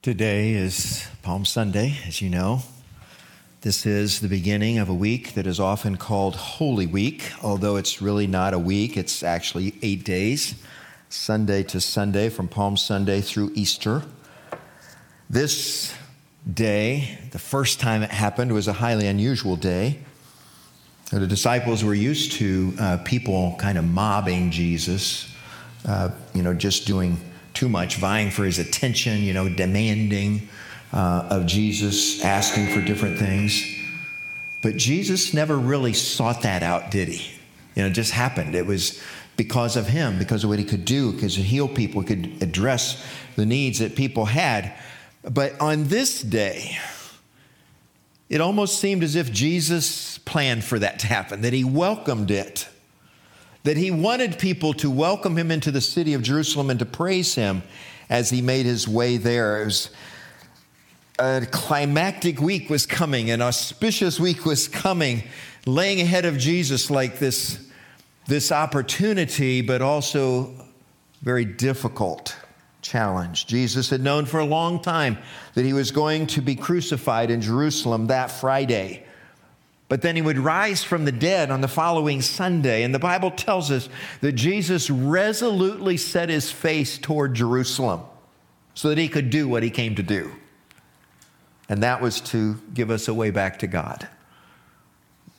Today is Palm Sunday, as you know. This is the beginning of a week that is often called Holy Week, although it's really not a week, it's actually eight days, Sunday to Sunday, from Palm Sunday through Easter. This day, the first time it happened, was a highly unusual day. The disciples were used to uh, people kind of mobbing Jesus, uh, you know, just doing too much, vying for his attention, you know, demanding uh, of Jesus, asking for different things. But Jesus never really sought that out, did he? You know, it just happened. It was because of him, because of what he could do, because he heal people, he could address the needs that people had. But on this day, it almost seemed as if Jesus planned for that to happen, that he welcomed it that he wanted people to welcome him into the city of Jerusalem and to praise him as he made his way there. It was a climactic week was coming, an auspicious week was coming, laying ahead of Jesus like this, this opportunity, but also very difficult challenge. Jesus had known for a long time that he was going to be crucified in Jerusalem that Friday. But then he would rise from the dead on the following Sunday. And the Bible tells us that Jesus resolutely set his face toward Jerusalem so that he could do what he came to do. And that was to give us a way back to God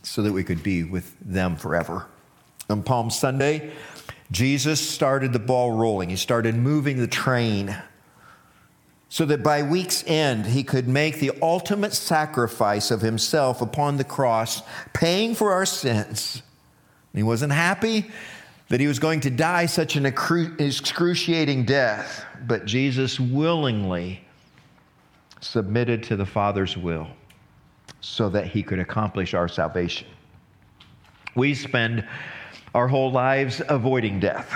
so that we could be with them forever. On Palm Sunday, Jesus started the ball rolling. He started moving the train so that by week's end he could make the ultimate sacrifice of himself upon the cross, paying for our sins. He wasn't happy that he was going to die such an excruciating death, but Jesus willingly submitted to the Father's will so that he could accomplish our salvation. We spend our whole lives avoiding death.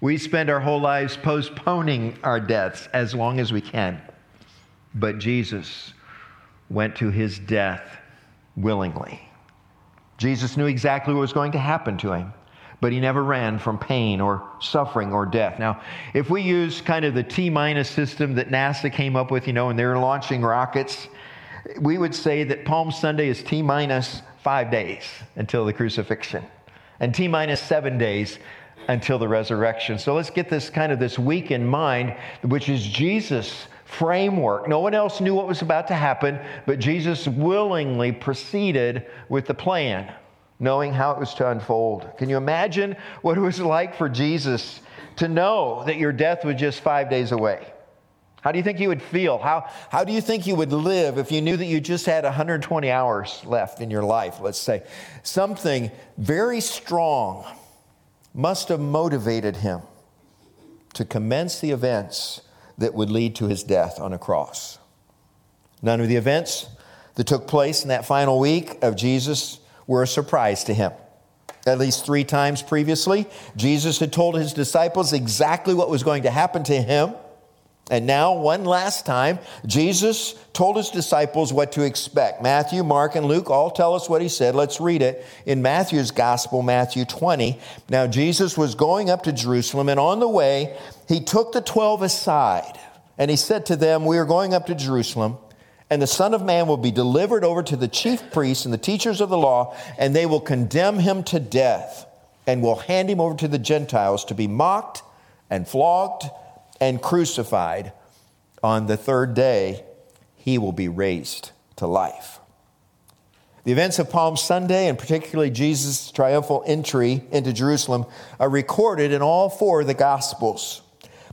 We spend our whole lives postponing our deaths as long as we can. But Jesus went to his death willingly. Jesus knew exactly what was going to happen to him, but he never ran from pain or suffering or death. Now, if we use kind of the T minus system that NASA came up with, you know, and they're launching rockets, we would say that Palm Sunday is T minus five days until the crucifixion, and T minus seven days until the resurrection. So let's get this kind of this week in mind, which is Jesus' framework. No one else knew what was about to happen, but Jesus willingly proceeded with the plan, knowing how it was to unfold. Can you imagine what it was like for Jesus to know that your death was just five days away? How do you think you would feel? How, how do you think you would live if you knew that you just had 120 hours left in your life, let's say? Something very strong must have motivated him to commence the events that would lead to his death on a cross. None of the events that took place in that final week of Jesus were a surprise to him. At least three times previously, Jesus had told his disciples exactly what was going to happen to him and now, one last time, Jesus told his disciples what to expect. Matthew, Mark, and Luke all tell us what he said. Let's read it in Matthew's gospel, Matthew 20. Now, Jesus was going up to Jerusalem, and on the way, he took the twelve aside, and he said to them, We are going up to Jerusalem, and the Son of Man will be delivered over to the chief priests and the teachers of the law, and they will condemn him to death, and will hand him over to the Gentiles to be mocked and flogged and crucified, on the third day, he will be raised to life. The events of Palm Sunday, and particularly Jesus' triumphal entry into Jerusalem, are recorded in all four of the Gospels.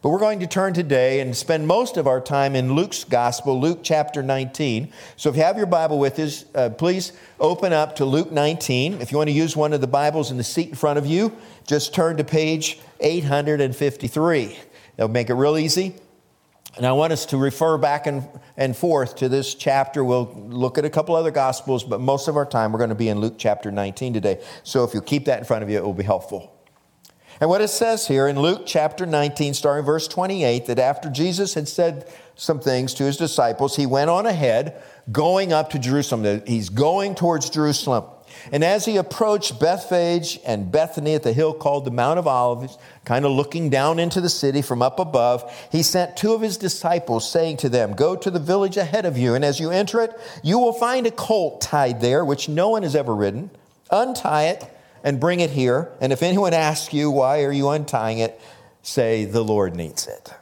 But we're going to turn today and spend most of our time in Luke's Gospel, Luke chapter 19. So if you have your Bible with us, uh, please open up to Luke 19. If you want to use one of the Bibles in the seat in front of you, just turn to page 853. It'll make it real easy. And I want us to refer back and, and forth to this chapter. We'll look at a couple other gospels, but most of our time we're going to be in Luke chapter 19 today. So if you keep that in front of you, it will be helpful. And what it says here in Luke chapter 19, starting verse 28, that after Jesus had said some things to his disciples, he went on ahead, going up to Jerusalem. He's going towards Jerusalem. And as he approached Bethphage and Bethany at the hill called the Mount of Olives, kind of looking down into the city from up above, he sent two of his disciples, saying to them, Go to the village ahead of you, and as you enter it, you will find a colt tied there, which no one has ever ridden. Untie it and bring it here. And if anyone asks you, Why are you untying it? say, The Lord needs it.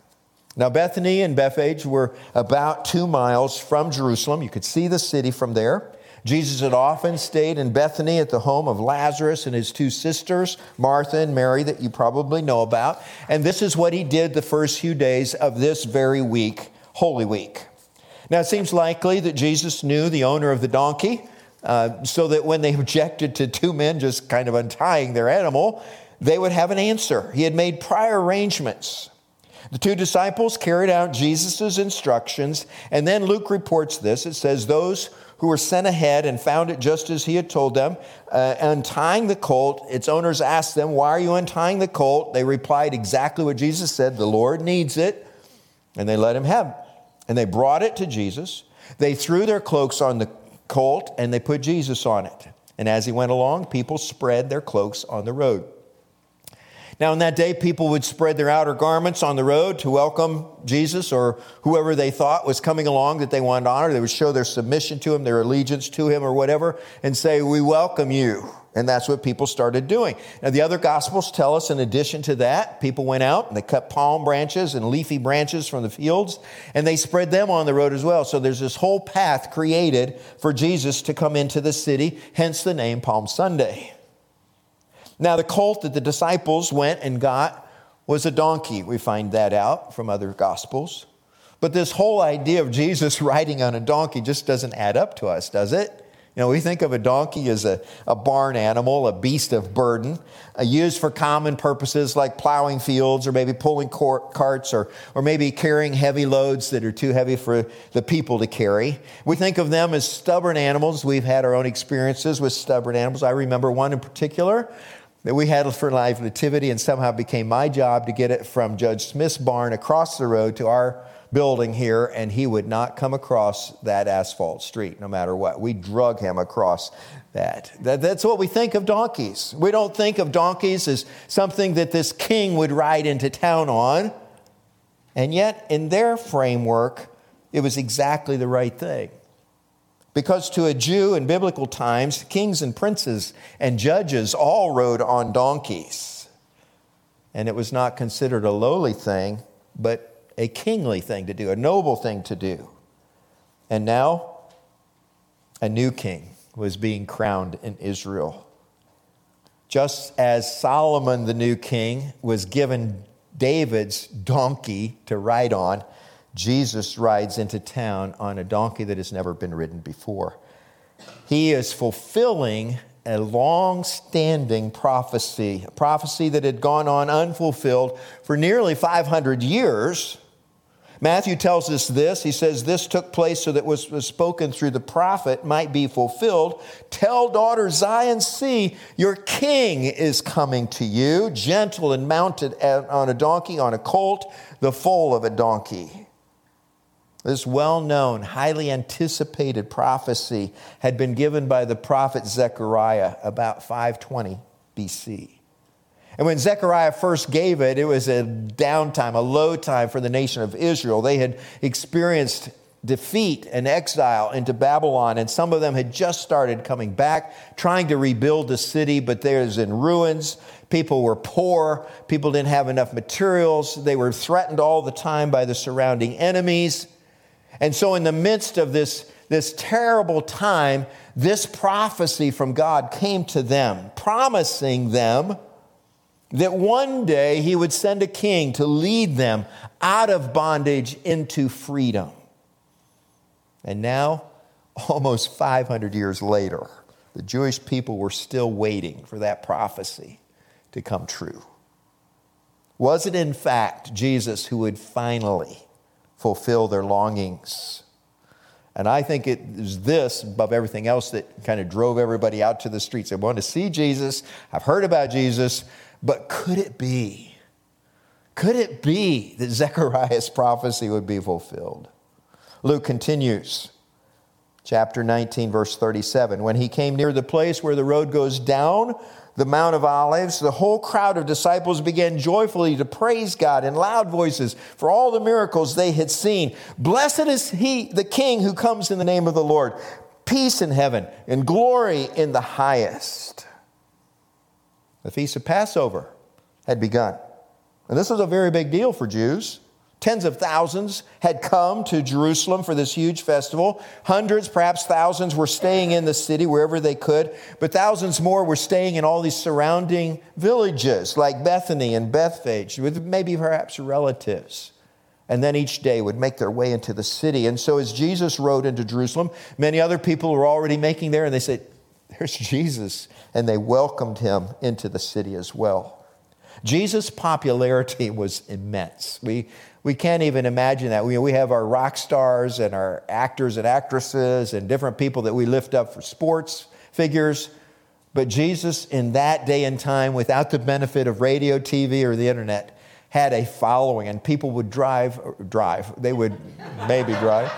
Now, Bethany and Bethphage were about two miles from Jerusalem. You could see the city from there. Jesus had often stayed in Bethany at the home of Lazarus and his two sisters, Martha and Mary, that you probably know about. And this is what he did the first few days of this very week, Holy Week. Now, it seems likely that Jesus knew the owner of the donkey, uh, so that when they objected to two men just kind of untying their animal, they would have an answer. He had made prior arrangements. The two disciples carried out Jesus' instructions, and then Luke reports this. It says, Those who were sent ahead and found it just as he had told them, uh, untying the colt. Its owners asked them, Why are you untying the colt? They replied exactly what Jesus said The Lord needs it. And they let him have it. And they brought it to Jesus. They threw their cloaks on the colt and they put Jesus on it. And as he went along, people spread their cloaks on the road. Now, in that day, people would spread their outer garments on the road to welcome Jesus or whoever they thought was coming along that they wanted to honor. They would show their submission to him, their allegiance to him, or whatever, and say, We welcome you. And that's what people started doing. Now, the other gospels tell us, in addition to that, people went out and they cut palm branches and leafy branches from the fields and they spread them on the road as well. So there's this whole path created for Jesus to come into the city, hence the name Palm Sunday. Now, the colt that the disciples went and got was a donkey. We find that out from other gospels. But this whole idea of Jesus riding on a donkey just doesn't add up to us, does it? You know, we think of a donkey as a, a barn animal, a beast of burden, uh, used for common purposes like plowing fields or maybe pulling carts or, or maybe carrying heavy loads that are too heavy for the people to carry. We think of them as stubborn animals. We've had our own experiences with stubborn animals. I remember one in particular that we had for Life Nativity, and somehow became my job to get it from Judge Smith's barn across the road to our building here, and he would not come across that asphalt street no matter what. We drug him across that. that. That's what we think of donkeys. We don't think of donkeys as something that this king would ride into town on. And yet, in their framework, it was exactly the right thing. Because to a Jew in biblical times, kings and princes and judges all rode on donkeys. And it was not considered a lowly thing, but a kingly thing to do, a noble thing to do. And now, a new king was being crowned in Israel. Just as Solomon, the new king, was given David's donkey to ride on, Jesus rides into town on a donkey that has never been ridden before. He is fulfilling a long standing prophecy, a prophecy that had gone on unfulfilled for nearly 500 years. Matthew tells us this. He says, This took place so that what was spoken through the prophet might be fulfilled. Tell daughter Zion, see, your king is coming to you, gentle and mounted on a donkey, on a colt, the foal of a donkey. This well known, highly anticipated prophecy had been given by the prophet Zechariah about 520 BC. And when Zechariah first gave it, it was a downtime, a low time for the nation of Israel. They had experienced defeat and exile into Babylon, and some of them had just started coming back, trying to rebuild the city, but there's in ruins. People were poor, people didn't have enough materials, they were threatened all the time by the surrounding enemies. And so, in the midst of this, this terrible time, this prophecy from God came to them, promising them that one day he would send a king to lead them out of bondage into freedom. And now, almost 500 years later, the Jewish people were still waiting for that prophecy to come true. Was it, in fact, Jesus who would finally fulfill their longings. And I think it is this, above everything else, that kind of drove everybody out to the streets. They wanted to see Jesus. I've heard about Jesus, but could it be? Could it be that Zechariah's prophecy would be fulfilled? Luke continues. Chapter 19, verse 37. When he came near the place where the road goes down the Mount of Olives, the whole crowd of disciples began joyfully to praise God in loud voices for all the miracles they had seen. Blessed is he, the King who comes in the name of the Lord. Peace in heaven and glory in the highest. The feast of Passover had begun. And this was a very big deal for Jews. Tens of thousands had come to Jerusalem for this huge festival. Hundreds, perhaps thousands, were staying in the city wherever they could, but thousands more were staying in all these surrounding villages like Bethany and Bethphage with maybe perhaps relatives. And then each day would make their way into the city. And so as Jesus rode into Jerusalem, many other people were already making there, and they said, There's Jesus. And they welcomed him into the city as well. Jesus' popularity was immense. We, we can't even imagine that. We, we have our rock stars and our actors and actresses and different people that we lift up for sports figures. But Jesus, in that day and time, without the benefit of radio, TV, or the internet, had a following, and people would drive, drive, they would maybe drive,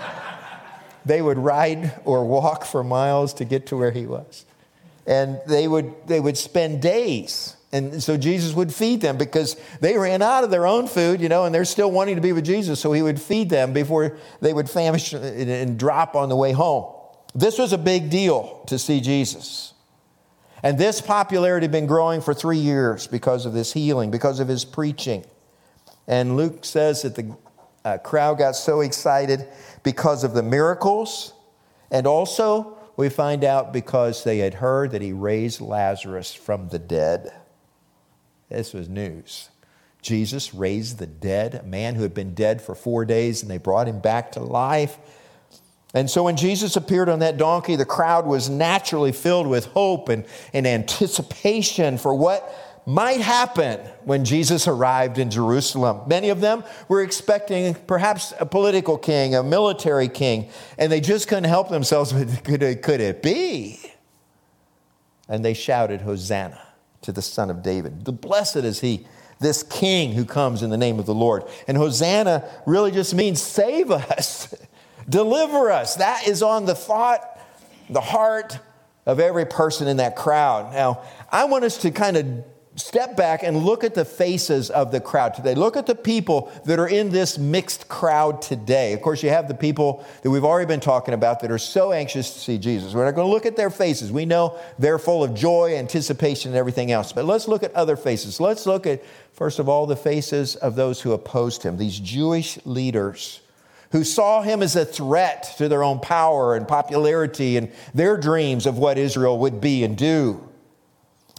they would ride or walk for miles to get to where he was. And they would, they would spend days and so Jesus would feed them because they ran out of their own food, you know, and they're still wanting to be with Jesus. So he would feed them before they would famish and drop on the way home. This was a big deal to see Jesus. And this popularity had been growing for three years because of this healing, because of his preaching. And Luke says that the uh, crowd got so excited because of the miracles, and also we find out because they had heard that he raised Lazarus from the dead. This was news. Jesus raised the dead, a man who had been dead for four days, and they brought him back to life. And so when Jesus appeared on that donkey, the crowd was naturally filled with hope and, and anticipation for what might happen when Jesus arrived in Jerusalem. Many of them were expecting perhaps a political king, a military king, and they just couldn't help themselves. Could it, could it be? And they shouted, Hosanna to the Son of David. The blessed is he, this King who comes in the name of the Lord. And Hosanna really just means save us, deliver us. That is on the thought, the heart of every person in that crowd. Now, I want us to kind of step back and look at the faces of the crowd today. Look at the people that are in this mixed crowd today. Of course, you have the people that we've already been talking about that are so anxious to see Jesus. We're not going to look at their faces. We know they're full of joy, anticipation, and everything else. But let's look at other faces. Let's look at, first of all, the faces of those who opposed him, these Jewish leaders who saw him as a threat to their own power and popularity and their dreams of what Israel would be and do.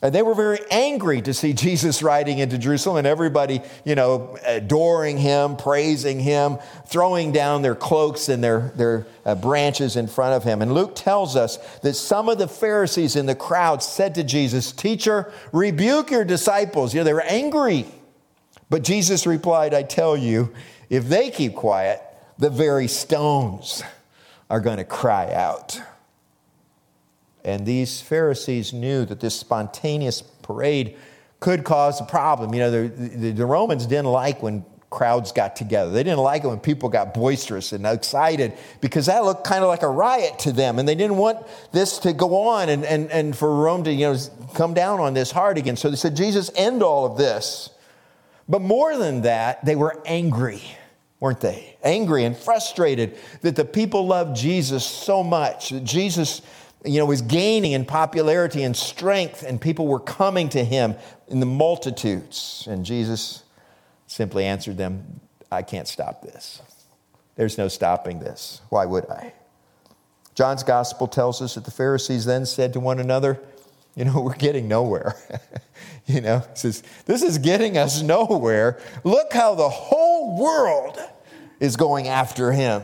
And they were very angry to see Jesus riding into Jerusalem and everybody, you know, adoring him, praising him, throwing down their cloaks and their, their uh, branches in front of him. And Luke tells us that some of the Pharisees in the crowd said to Jesus, Teacher, rebuke your disciples. You know, they were angry. But Jesus replied, I tell you, if they keep quiet, the very stones are going to cry out. And these Pharisees knew that this spontaneous parade could cause a problem. You know, the, the, the, Romans didn't like when crowds got together. They didn't like it when people got boisterous and excited because that looked kind of like a riot to them. And they didn't want this to go on and, and, and for Rome to, you know, come down on this hard again. So they said, Jesus, end all of this. But more than that, they were angry, weren't they? Angry and frustrated that the people loved Jesus so much, that Jesus you know, was gaining in popularity and strength, and people were coming to him in the multitudes. And Jesus simply answered them, I can't stop this. There's no stopping this. Why would I? John's gospel tells us that the Pharisees then said to one another, You know, we're getting nowhere. you know, says, This is getting us nowhere. Look how the whole world is going after him.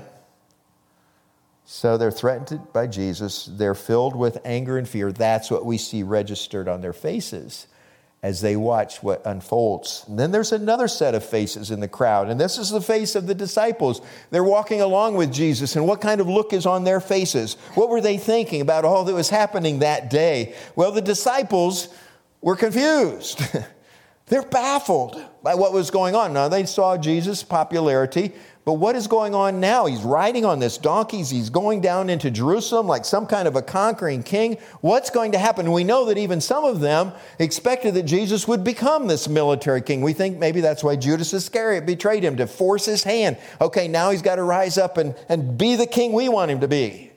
So they're threatened by Jesus. They're filled with anger and fear. That's what we see registered on their faces as they watch what unfolds. And then there's another set of faces in the crowd, and this is the face of the disciples. They're walking along with Jesus, and what kind of look is on their faces? What were they thinking about all that was happening that day? Well, the disciples were confused. They're baffled by what was going on. Now, they saw Jesus' popularity But what is going on now? He's riding on this donkey. He's going down into Jerusalem like some kind of a conquering king. What's going to happen? We know that even some of them expected that Jesus would become this military king. We think maybe that's why Judas Iscariot betrayed him to force his hand. Okay, now he's got to rise up and, and be the king we want him to be.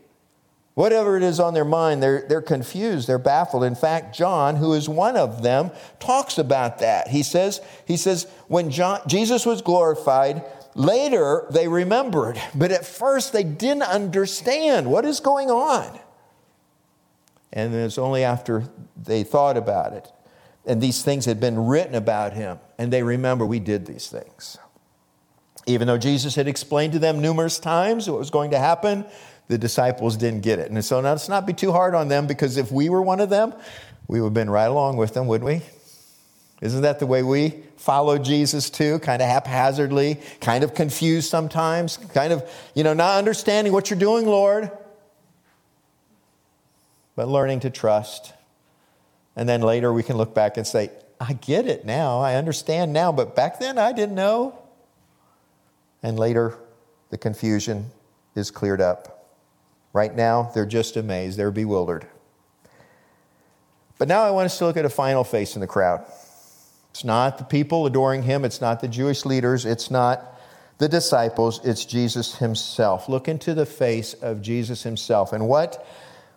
Whatever it is on their mind, they're, they're confused, they're baffled. In fact, John, who is one of them, talks about that. He says, he says when John, Jesus was glorified, later they remembered, but at first they didn't understand what is going on. And it's only after they thought about it and these things had been written about him, and they remember we did these things. Even though Jesus had explained to them numerous times what was going to happen, the disciples didn't get it. And so now let's not be too hard on them because if we were one of them, we would have been right along with them, wouldn't we? Isn't that the way we follow Jesus too? Kind of haphazardly, kind of confused sometimes, kind of, you know, not understanding what you're doing, Lord, but learning to trust. And then later we can look back and say, I get it now. I understand now, but back then I didn't know. And later the confusion is cleared up. Right now, they're just amazed, they're bewildered. But now I want us to look at a final face in the crowd. It's not the people adoring him, it's not the Jewish leaders, it's not the disciples, it's Jesus himself. Look into the face of Jesus himself. And what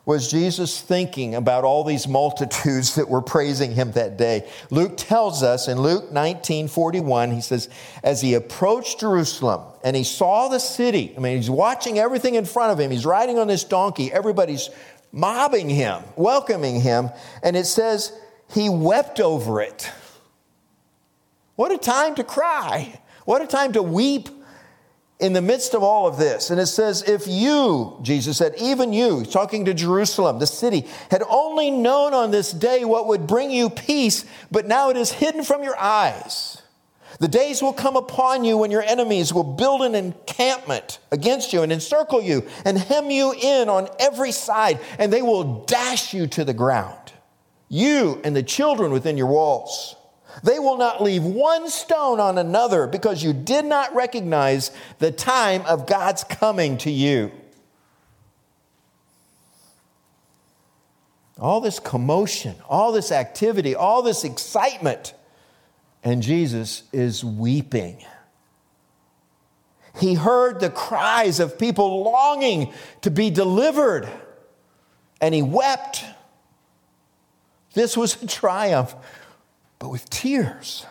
was Jesus thinking about all these multitudes that were praising him that day? Luke tells us in Luke 19 41, he says, As he approached Jerusalem and he saw the city, I mean, he's watching everything in front of him, he's riding on this donkey, everybody's mobbing him, welcoming him, and it says, he wept over it. What a time to cry. What a time to weep in the midst of all of this. And it says, If you, Jesus said, even you, talking to Jerusalem, the city, had only known on this day what would bring you peace, but now it is hidden from your eyes. The days will come upon you when your enemies will build an encampment against you and encircle you and hem you in on every side, and they will dash you to the ground, you and the children within your walls. They will not leave one stone on another because you did not recognize the time of God's coming to you. All this commotion, all this activity, all this excitement, and Jesus is weeping. He heard the cries of people longing to be delivered, and he wept. This was a triumph but with tears.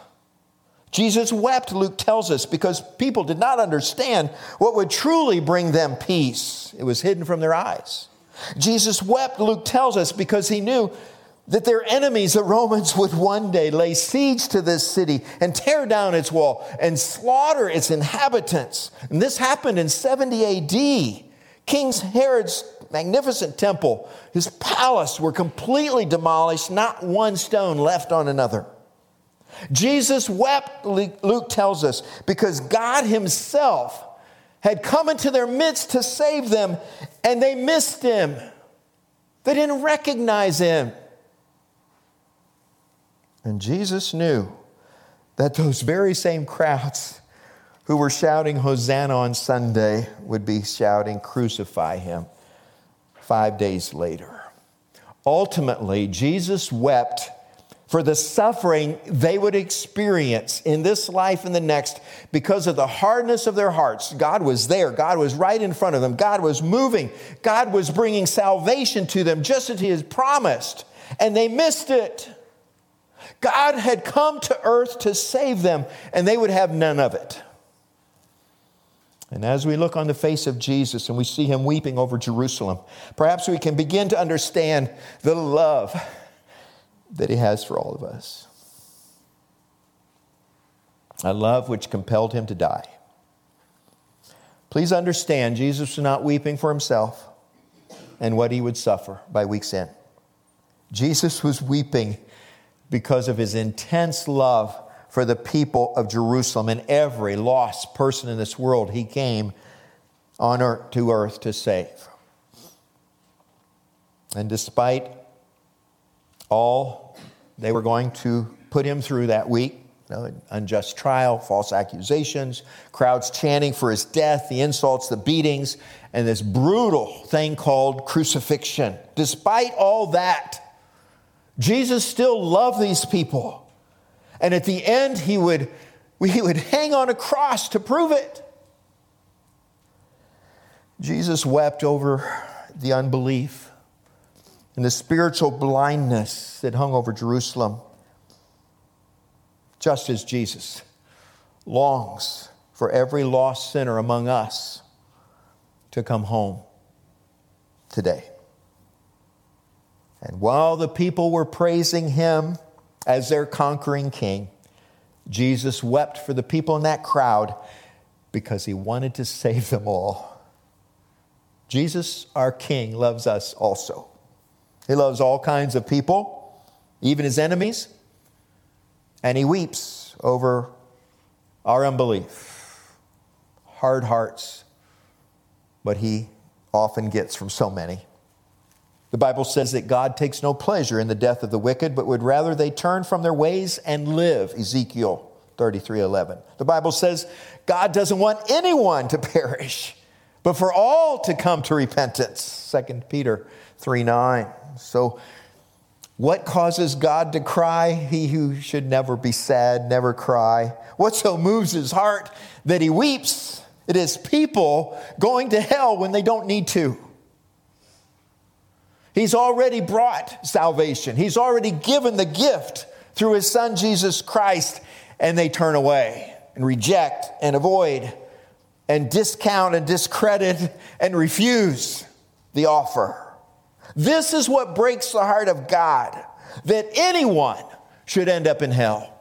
Jesus wept, Luke tells us, because people did not understand what would truly bring them peace. It was hidden from their eyes. Jesus wept, Luke tells us, because he knew that their enemies, the Romans, would one day lay siege to this city and tear down its wall and slaughter its inhabitants. And this happened in 70 AD. King Herod's magnificent temple, his palace were completely demolished, not one stone left on another. Jesus wept, Luke tells us, because God Himself had come into their midst to save them, and they missed Him. They didn't recognize Him. And Jesus knew that those very same crowds who were shouting Hosanna on Sunday would be shouting, Crucify Him, five days later. Ultimately, Jesus wept for the suffering they would experience in this life and the next because of the hardness of their hearts. God was there. God was right in front of them. God was moving. God was bringing salvation to them just as He had promised, and they missed it. God had come to earth to save them, and they would have none of it. And as we look on the face of Jesus and we see him weeping over Jerusalem, perhaps we can begin to understand the love that He has for all of us. A love which compelled Him to die. Please understand, Jesus was not weeping for Himself and what He would suffer by week's end. Jesus was weeping because of His intense love for the people of Jerusalem and every lost person in this world He came on earth to earth to save. And despite all they were going to put him through that week. You know, unjust trial, false accusations, crowds chanting for his death, the insults, the beatings, and this brutal thing called crucifixion. Despite all that, Jesus still loved these people. And at the end, he would, he would hang on a cross to prove it. Jesus wept over the unbelief and the spiritual blindness that hung over Jerusalem, just as Jesus longs for every lost sinner among us to come home today. And while the people were praising him as their conquering king, Jesus wept for the people in that crowd because he wanted to save them all. Jesus, our King, loves us also. He loves all kinds of people, even his enemies, and he weeps over our unbelief, hard hearts, but he often gets from so many. The Bible says that God takes no pleasure in the death of the wicked, but would rather they turn from their ways and live. Ezekiel 33 11. The Bible says God doesn't want anyone to perish but for all to come to repentance. 2 Peter 3 9. So, what causes God to cry? He who should never be sad, never cry. What so moves his heart that he weeps? It is people going to hell when they don't need to. He's already brought salvation, He's already given the gift through His Son Jesus Christ, and they turn away and reject and avoid and discount and discredit and refuse the offer. This is what breaks the heart of God that anyone should end up in hell.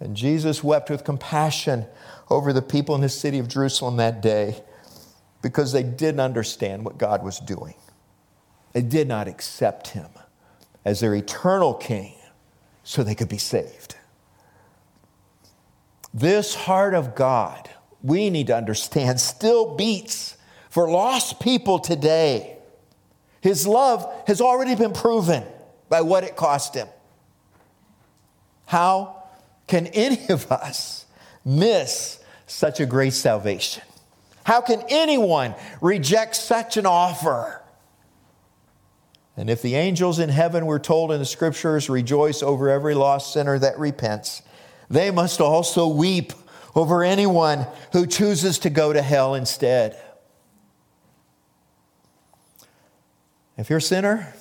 And Jesus wept with compassion over the people in the city of Jerusalem that day because they didn't understand what God was doing. They did not accept him as their eternal king so they could be saved. This heart of God we need to understand still beats for lost people today. His love has already been proven by what it cost him. How can any of us miss such a great salvation? How can anyone reject such an offer? And if the angels in heaven were told in the scriptures, rejoice over every lost sinner that repents, they must also weep over anyone who chooses to go to hell instead. If you're a sinner,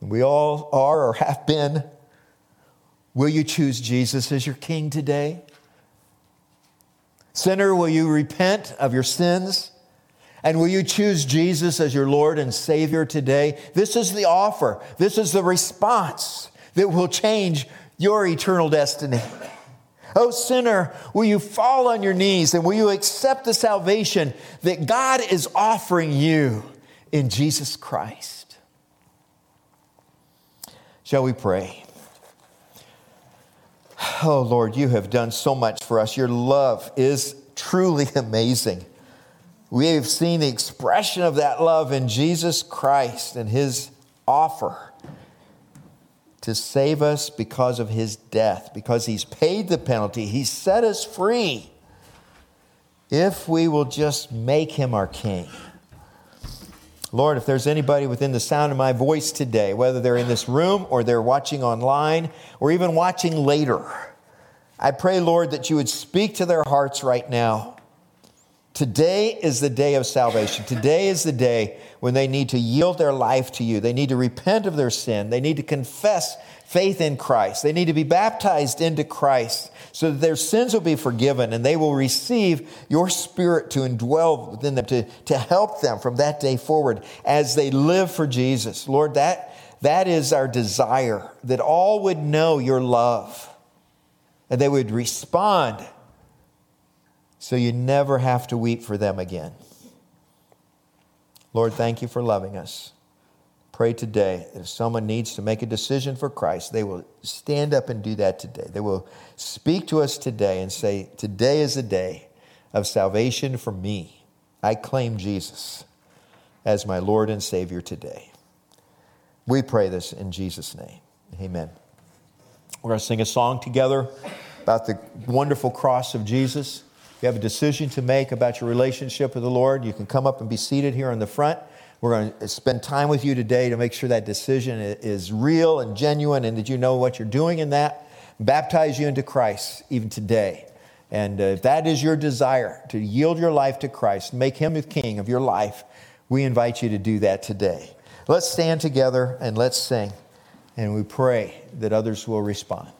we all are or have been, will you choose Jesus as your king today? Sinner, will you repent of your sins? And will you choose Jesus as your Lord and Savior today? This is the offer. This is the response that will change your eternal destiny. Oh, sinner, will you fall on your knees and will you accept the salvation that God is offering you in Jesus Christ? Shall we pray? Oh, Lord, you have done so much for us. Your love is truly amazing. We have seen the expression of that love in Jesus Christ and his offer to save us because of his death, because he's paid the penalty. He set us free if we will just make him our king. Lord, if there's anybody within the sound of my voice today, whether they're in this room or they're watching online or even watching later, I pray, Lord, that you would speak to their hearts right now. Today is the day of salvation. Today is the day when they need to yield their life to you. They need to repent of their sin. They need to confess faith in Christ. They need to be baptized into Christ so that their sins will be forgiven and they will receive your spirit to indwell within them, to, to help them from that day forward as they live for Jesus. Lord, that, that is our desire, that all would know your love and they would respond so you never have to weep for them again. Lord, thank you for loving us. Pray today that if someone needs to make a decision for Christ, they will stand up and do that today. They will speak to us today and say, Today is the day of salvation for me. I claim Jesus as my Lord and Savior today. We pray this in Jesus' name. Amen. We're going to sing a song together about the wonderful cross of Jesus. If you have a decision to make about your relationship with the Lord, you can come up and be seated here in the front. We're going to spend time with you today to make sure that decision is real and genuine and that you know what you're doing in that. Baptize you into Christ even today. And uh, if that is your desire to yield your life to Christ, make him the king of your life, we invite you to do that today. Let's stand together and let's sing. And we pray that others will respond.